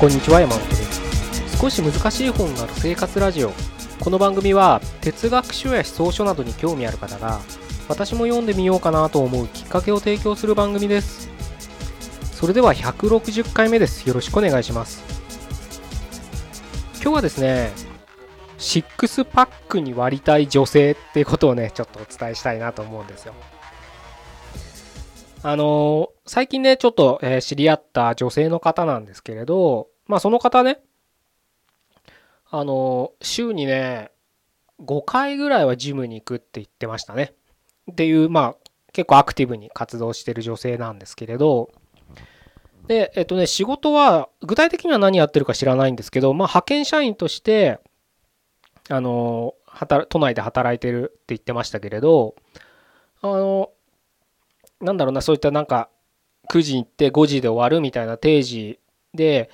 こんにちは山本です。少し難しい本がある生活ラジオ。この番組は哲学書や思想書などに興味ある方が私も読んでみようかなと思うきっかけを提供する番組です。それでは160回目です。よろしくお願いします。今日はですねシックスパックに割りたい女性っていうことをねちょっとお伝えしたいなと思うんですよ。あの最近ね、ちょっと、え知り合った女性の方なんですけれど、まあその方ね、あの週にね、5回ぐらいはジムに行くって言ってましたね。っていう、まあ結構アクティブに活動してる女性なんですけれど、で、えっとね、仕事は、具体的には何やってるか知らないんですけど、まあ派遣社員として、あの、都内で働いてるって言ってましたけれど、あの、なんだろうなそういったなんか9時に行って5時で終わるみたいな定時で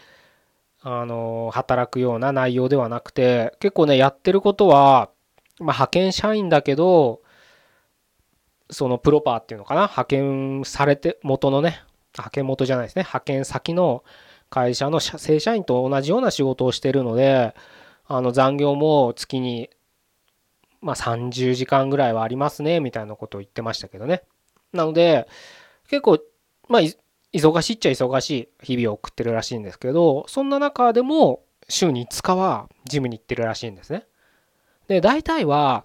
あの働くような内容ではなくて結構ねやってることは、まあ、派遣社員だけどそのプロパーっていうのかな派遣されて元のね派遣元じゃないですね派遣先の会社の正社員と同じような仕事をしてるのであの残業も月にまあ30時間ぐらいはありますねみたいなことを言ってましたけどね。なので、結構、まあ、忙しいっちゃ忙しい日々を送ってるらしいんですけど、そんな中でも週に5日はジムに行ってるらしいんですね。で、大体は、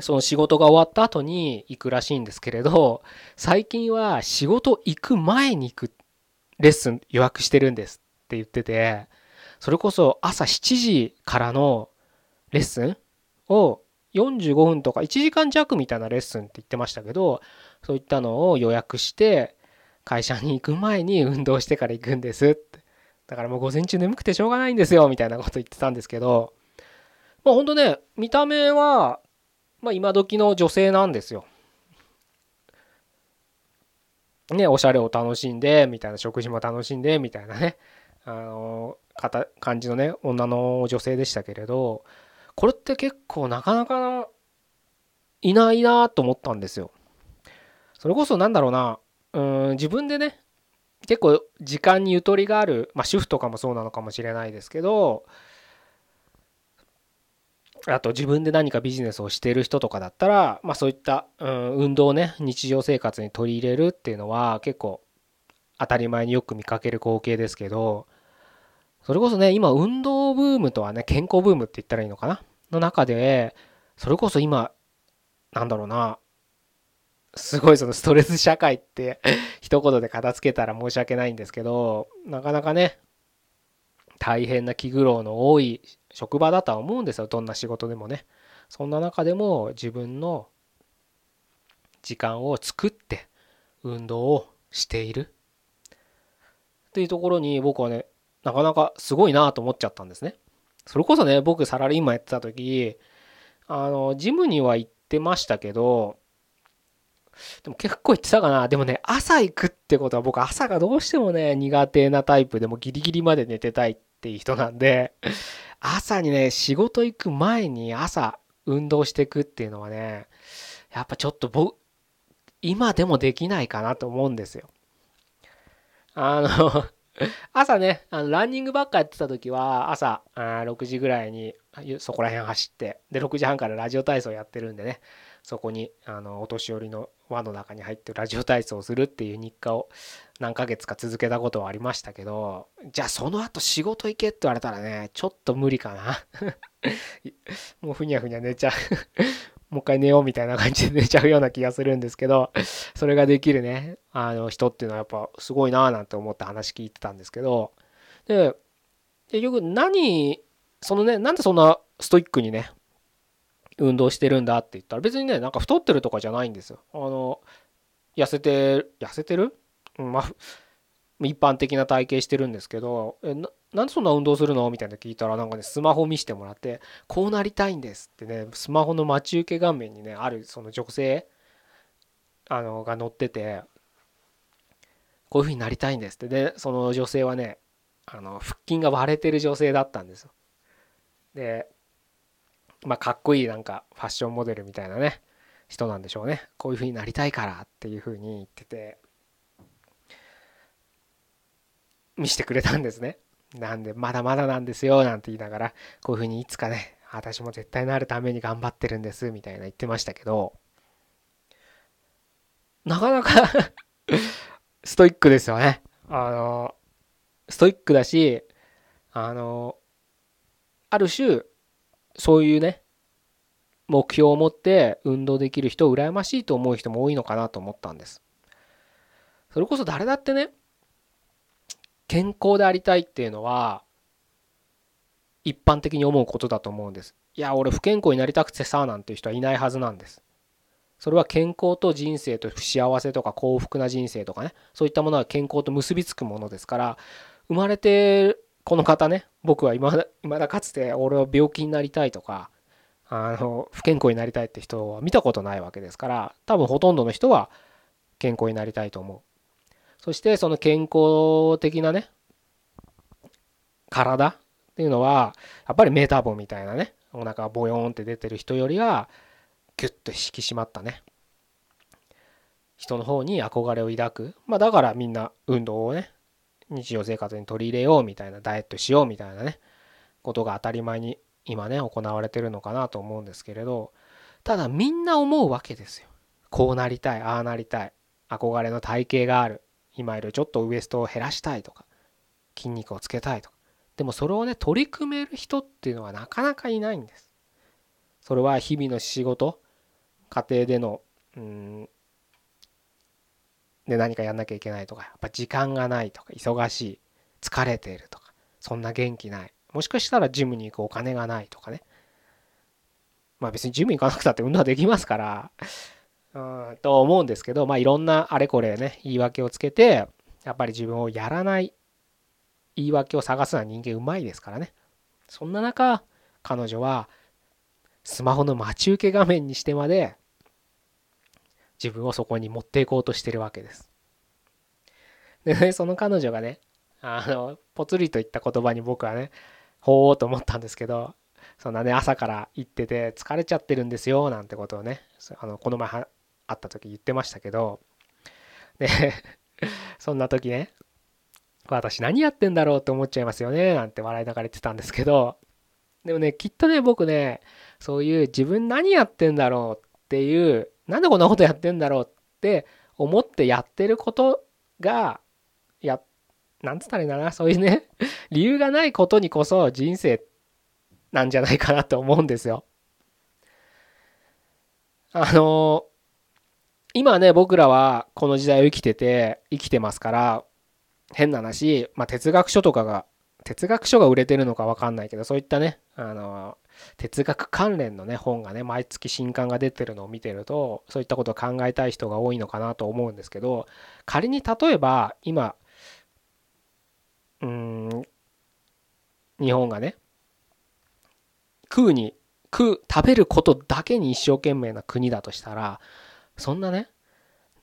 その仕事が終わった後に行くらしいんですけれど、最近は仕事行く前に行くレッスン予約してるんですって言ってて、それこそ朝7時からのレッスンを45分とか1時間弱みたいなレッスンって言ってましたけど、そういったのを予約して、会社に行く前に運動してから行くんですって。だからもう午前中眠くてしょうがないんですよ、みたいなこと言ってたんですけど、まあほんとね、見た目は、まあ今時の女性なんですよ。ね、おしゃれを楽しんで、みたいな食事も楽しんで、みたいなね、あの、感じのね、女の女性でしたけれど、これって結構なかなかいないなと思ったんですよ。それこそなんだろうな、うん、自分でね、結構時間にゆとりがある、まあ主婦とかもそうなのかもしれないですけど、あと自分で何かビジネスをしている人とかだったら、まあそういった、うん、運動をね、日常生活に取り入れるっていうのは結構当たり前によく見かける光景ですけど、それこそね、今運動ブームとはね、健康ブームって言ったらいいのかな？の中で、それこそ今、なんだろうな、すごいそのストレス社会って 一言で片付けたら申し訳ないんですけど、なかなかね、大変な気苦労の多い職場だとは思うんですよ。どんな仕事でもね。そんな中でも自分の時間を作って運動をしているっていうところに僕はね、なかなかすごいなと思っちゃったんですね。それこそね、僕サラリーマンやってた時、あの、ジムには行ってましたけど、でも結構行ってたかな。でもね、朝行くってことは僕朝がどうしてもね、苦手なタイプでもギリギリまで寝てたいっていう人なんで、朝にね、仕事行く前に朝運動していくっていうのはね、やっぱちょっと僕、今でもできないかなと思うんですよ。あの 朝ね、あのランニングばっかやってた時は、朝あ6時ぐらいにそこら辺走って、で、6時半からラジオ体操やってるんでね、そこにあのお年寄りの輪の中に入ってラジオ体操をするっていう日課を何ヶ月か続けたことはありましたけど、じゃあその後仕事行けって言われたらね、ちょっと無理かな。もうふにゃふにゃ寝ちゃう。もう一回寝ようみたいな感じで寝ちゃうような気がするんですけど、それができるね、あの人っていうのはやっぱすごいなぁなんて思って話聞いてたんですけど、で、結局何、そのね、なんでそんなストイックにね、運動してるんだって言ったら別にね、なんか太ってるとかじゃないんですよ。あの、痩せて、痩せてる？まあ、一般的な体型してるんですけど、えななんでそんな運動するの？みたいな聞いたらなんかねスマホ見せてもらってこうなりたいんですってねスマホの待ち受け画面にねあるその女性あのが載っててこういう風になりたいんですって。でその女性はねあの腹筋が割れてる女性だったんですよ。でまあかっこいいなんかファッションモデルみたいなね人なんでしょうねこういう風になりたいからっていう風に言ってて見せてくれたんですねなんでまだまだなんですよなんて言いながらこういうふうにいつかね私も絶対なるために頑張ってるんですみたいな言ってましたけどなかなか ストイックですよね。あのストイックだしあのある種そういうね目標を持って運動できる人を羨ましいと思う人も多いのかなと思ったんです。それこそ誰だってね健康でありたいっていうのは一般的に思うことだと思うんです。いや俺不健康になりたくてさなんていう人はいないはずなんです。それは健康と人生と幸せとか幸福な人生とかねそういったものは健康と結びつくものですから生まれてこの方ね僕はいまだまだかつて俺は病気になりたいとかあの不健康になりたいって人は見たことないわけですから多分ほとんどの人は健康になりたいと思う。そしてその健康的なね体っていうのはやっぱりメタボみたいなねお腹がボヨーンって出てる人よりはギュッと引き締まったね人の方に憧れを抱く。まあだからみんな運動をね日常生活に取り入れようみたいなダイエットしようみたいなねことが当たり前に今ね行われてるのかなと思うんですけれどただみんな思うわけですよ。こうなりたいああなりたい憧れの体型がある今よりちょっとウエストを減らしたいとか筋肉をつけたいとか。でもそれをね取り組める人っていうのはなかなかいないんです。それは日々の仕事家庭でのうんで何かやんなきゃいけないとかやっぱ時間がないとか忙しい疲れているとかそんな元気ない。もしかしたらジムに行くお金がないとかね。まあ別にジム行かなくたって 運動はできますからうんと思うんですけどまあいろんなあれこれね言い訳をつけてやっぱり自分をやらない言い訳を探すのは人間うまいですからね。そんな中彼女はスマホの待ち受け画面にしてまで自分をそこに持っていこうとしてるわけです。でね、その彼女がね、あの、ぽつりと言った言葉に僕はね、ほーと思ったんですけど、そんなね、朝から行ってて疲れちゃってるんですよ、なんてことをね、あの、この前会った時言ってましたけど、で、そんな時ね、私何やってんだろうって思っちゃいますよね、なんて笑いながら言ってたんですけど、でもね、きっとね、僕ね、そういう自分何やってんだろうっていう、なんでこんなことやってんだろうって思ってやってることが、や、なんつったらいいんだな、そういうね、理由がないことにこそ人生なんじゃないかなと思うんですよ。あの今ね、僕らはこの時代を生きてて、生きてますから、変な話、まあ、哲学書とかが哲学書が売れてるのか分かんないけどそういったねあの哲学関連のね本がね毎月新刊が出てるのを見てるとそういったことを考えたい人が多いのかなと思うんですけど仮に例えば今うん日本がね食うに食う食べることだけに一生懸命な国だとしたらそんなね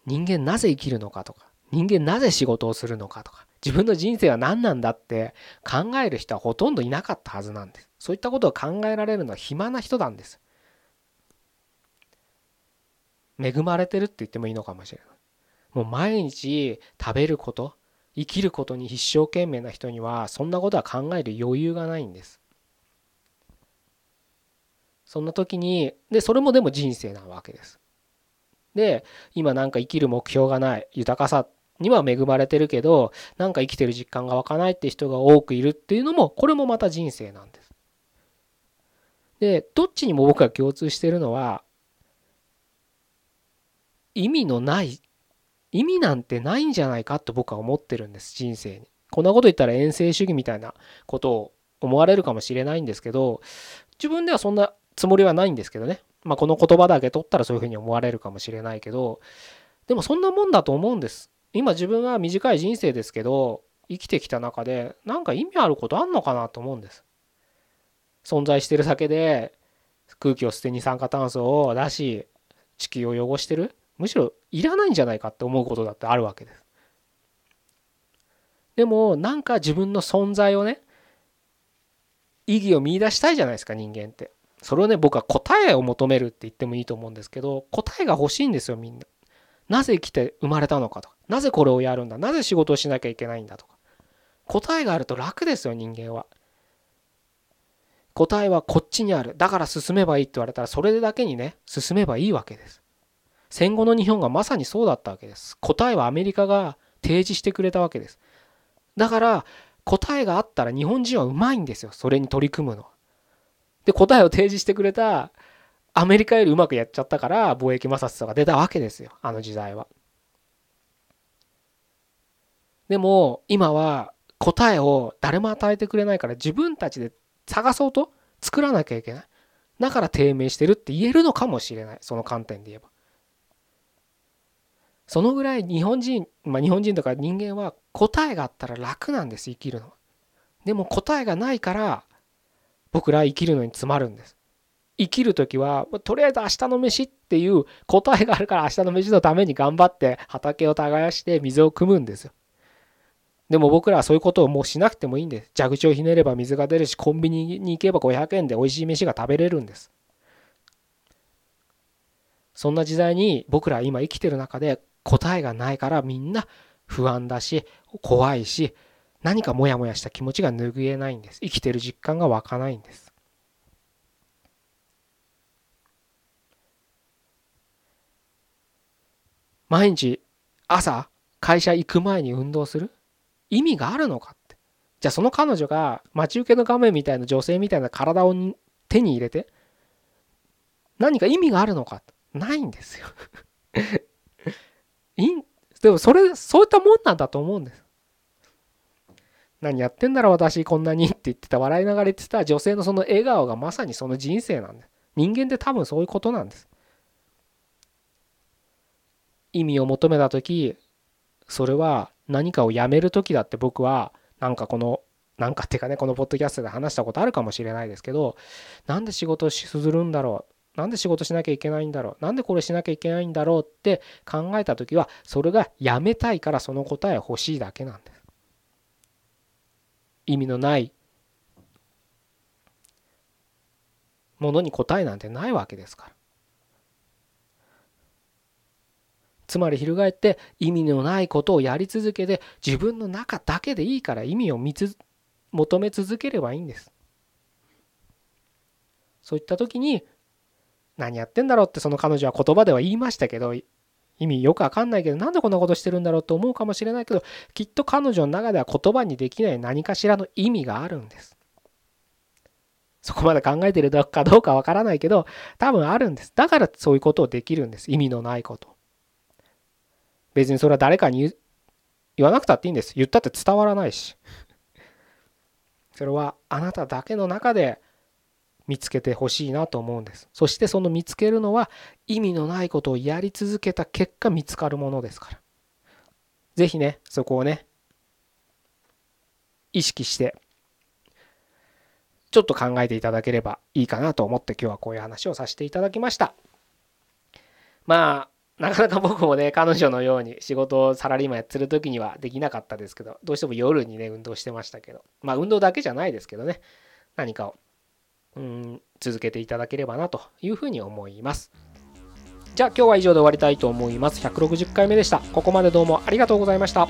人間なぜ生きるのかとか人間なぜ仕事をするのかとか自分の人生は何なんだって考える人はほとんどいなかったはずなんです。そういったことを考えられるのは暇な人なんです。恵まれてるって言ってもいいのかもしれない。もう毎日食べること、生きることに一生懸命な人にはそんなことは考える余裕がないんです。そんな時に、で、それもでも人生なわけです。で、今なんか生きる目標がない、豊かさには恵まれてるけどなんか生きてる実感が湧かないって人が多くいるっていうのもこれもまた人生なんです。でどっちにも僕が共通してるのは意味のない意味なんてないんじゃないかと僕は思ってるんです人生に。こんなこと言ったら遠征主義みたいなことを思われるかもしれないんですけど自分ではそんなつもりはないんですけどね。まあこの言葉だけ取ったらそういうふうに思われるかもしれないけどでもそんなもんだと思うんです。今自分は短い人生ですけど生きてきた中で何か意味あることあんのかなと思うんです存在してるだけで空気を捨て二酸化炭素を出し地球を汚してる。むしろいらないんじゃないかって思うことだってあるわけです。でもなんか自分の存在をね意義を見いだしたいじゃないですか人間って。それをね僕は答えを求めるって言ってもいいと思うんですけど答えが欲しいんですよみんな。なぜ生きて生まれたのかとか。なぜこれをやるんだ。なぜ仕事をしなきゃいけないんだとか。答えがあると楽ですよ人間は。答えはこっちにある。だから進めばいいって言われたらそれだけにね進めばいいわけです。戦後の日本がまさにそうだったわけです。答えはアメリカが提示してくれたわけです。だから答えがあったら日本人はうまいんですよ。それに取り組むのは。で答えを提示してくれたアメリカよりうまくやっちゃったから貿易摩擦とか出たわけですよ。あの時代は。でも今は答えを誰も与えてくれないから自分たちで探そうと？作らなきゃいけない？だから低迷してるって言えるのかもしれない。その観点で言えば。そのぐらい日本人まあ日本人とか人間は答えがあったら楽なんです生きるのは。でも答えがないから僕ら生きるのに詰まるんです。生きる時はとりあえず明日の飯っていう答えがあるから明日の飯のために頑張って畑を耕して水を汲むんですよ。でも僕らはそういうことをもうしなくてもいいんです。蛇口をひねれば水が出るし、コンビニに行けば500円で美味しい飯が食べれるんです。そんな時代に僕ら今生きてる中で答えがないからみんな不安だし、怖いし、何かモヤモヤした気持ちが拭えないんです。生きてる実感が湧かないんです。毎日朝会社行く前に運動する？意味があるのかって。じゃあその彼女が待ち受けの画面みたいな女性みたいな体を手に入れて何か意味があるのかないんですよ でもそれそういったもんなんだと思うんです。何やってんだろう私こんなにって言ってた笑いながら言ってた女性のその笑顔がまさにその人生なんで。人間って多分そういうことなんです。意味を求めた時それは何かをやめる時だって僕はなんかこのなんかっていうかねこのポッドキャストで話したことあるかもしれないですけどなんで仕事をするんだろうなんで仕事しなきゃいけないんだろうなんでこれしなきゃいけないんだろうって考えた時はそれがやめたいからその答え欲しいだけなんです。意味のないものに答えなんてないわけですから。つまり翻って意味のないことをやり続けて自分の中だけでいいから意味を見つ求め続ければいいんです。そういった時に何やってんだろうってその彼女は言葉では言いましたけど意味よくわかんないけどなんでこんなことしてるんだろうと思うかもしれないけどきっと彼女の中では言葉にできない何かしらの意味があるんです。そこまで考えてるかどうかわからないけど多分あるんです。だからそういうことをできるんです。意味のないこと。別にそれは誰かに言わなくたっていいんです。言ったって伝わらないし。それはあなただけの中で見つけてほしいなと思うんです。そしてその見つけるのは意味のないことをやり続けた結果見つかるものですから。是非ね、そこをね、意識して、ちょっと考えていただければいいかなと思って今日はこういう話をさせていただきました。まあ、なかなか僕もね、彼女のように仕事をサラリーマンやってる時にはできなかったですけど、どうしても夜にね、運動してましたけど、まあ運動だけじゃないですけどね、何かを、うん、続けていただければなというふうに思います。じゃあ今日は以上で終わりたいと思います。160回目でした。ここまでどうもありがとうございました。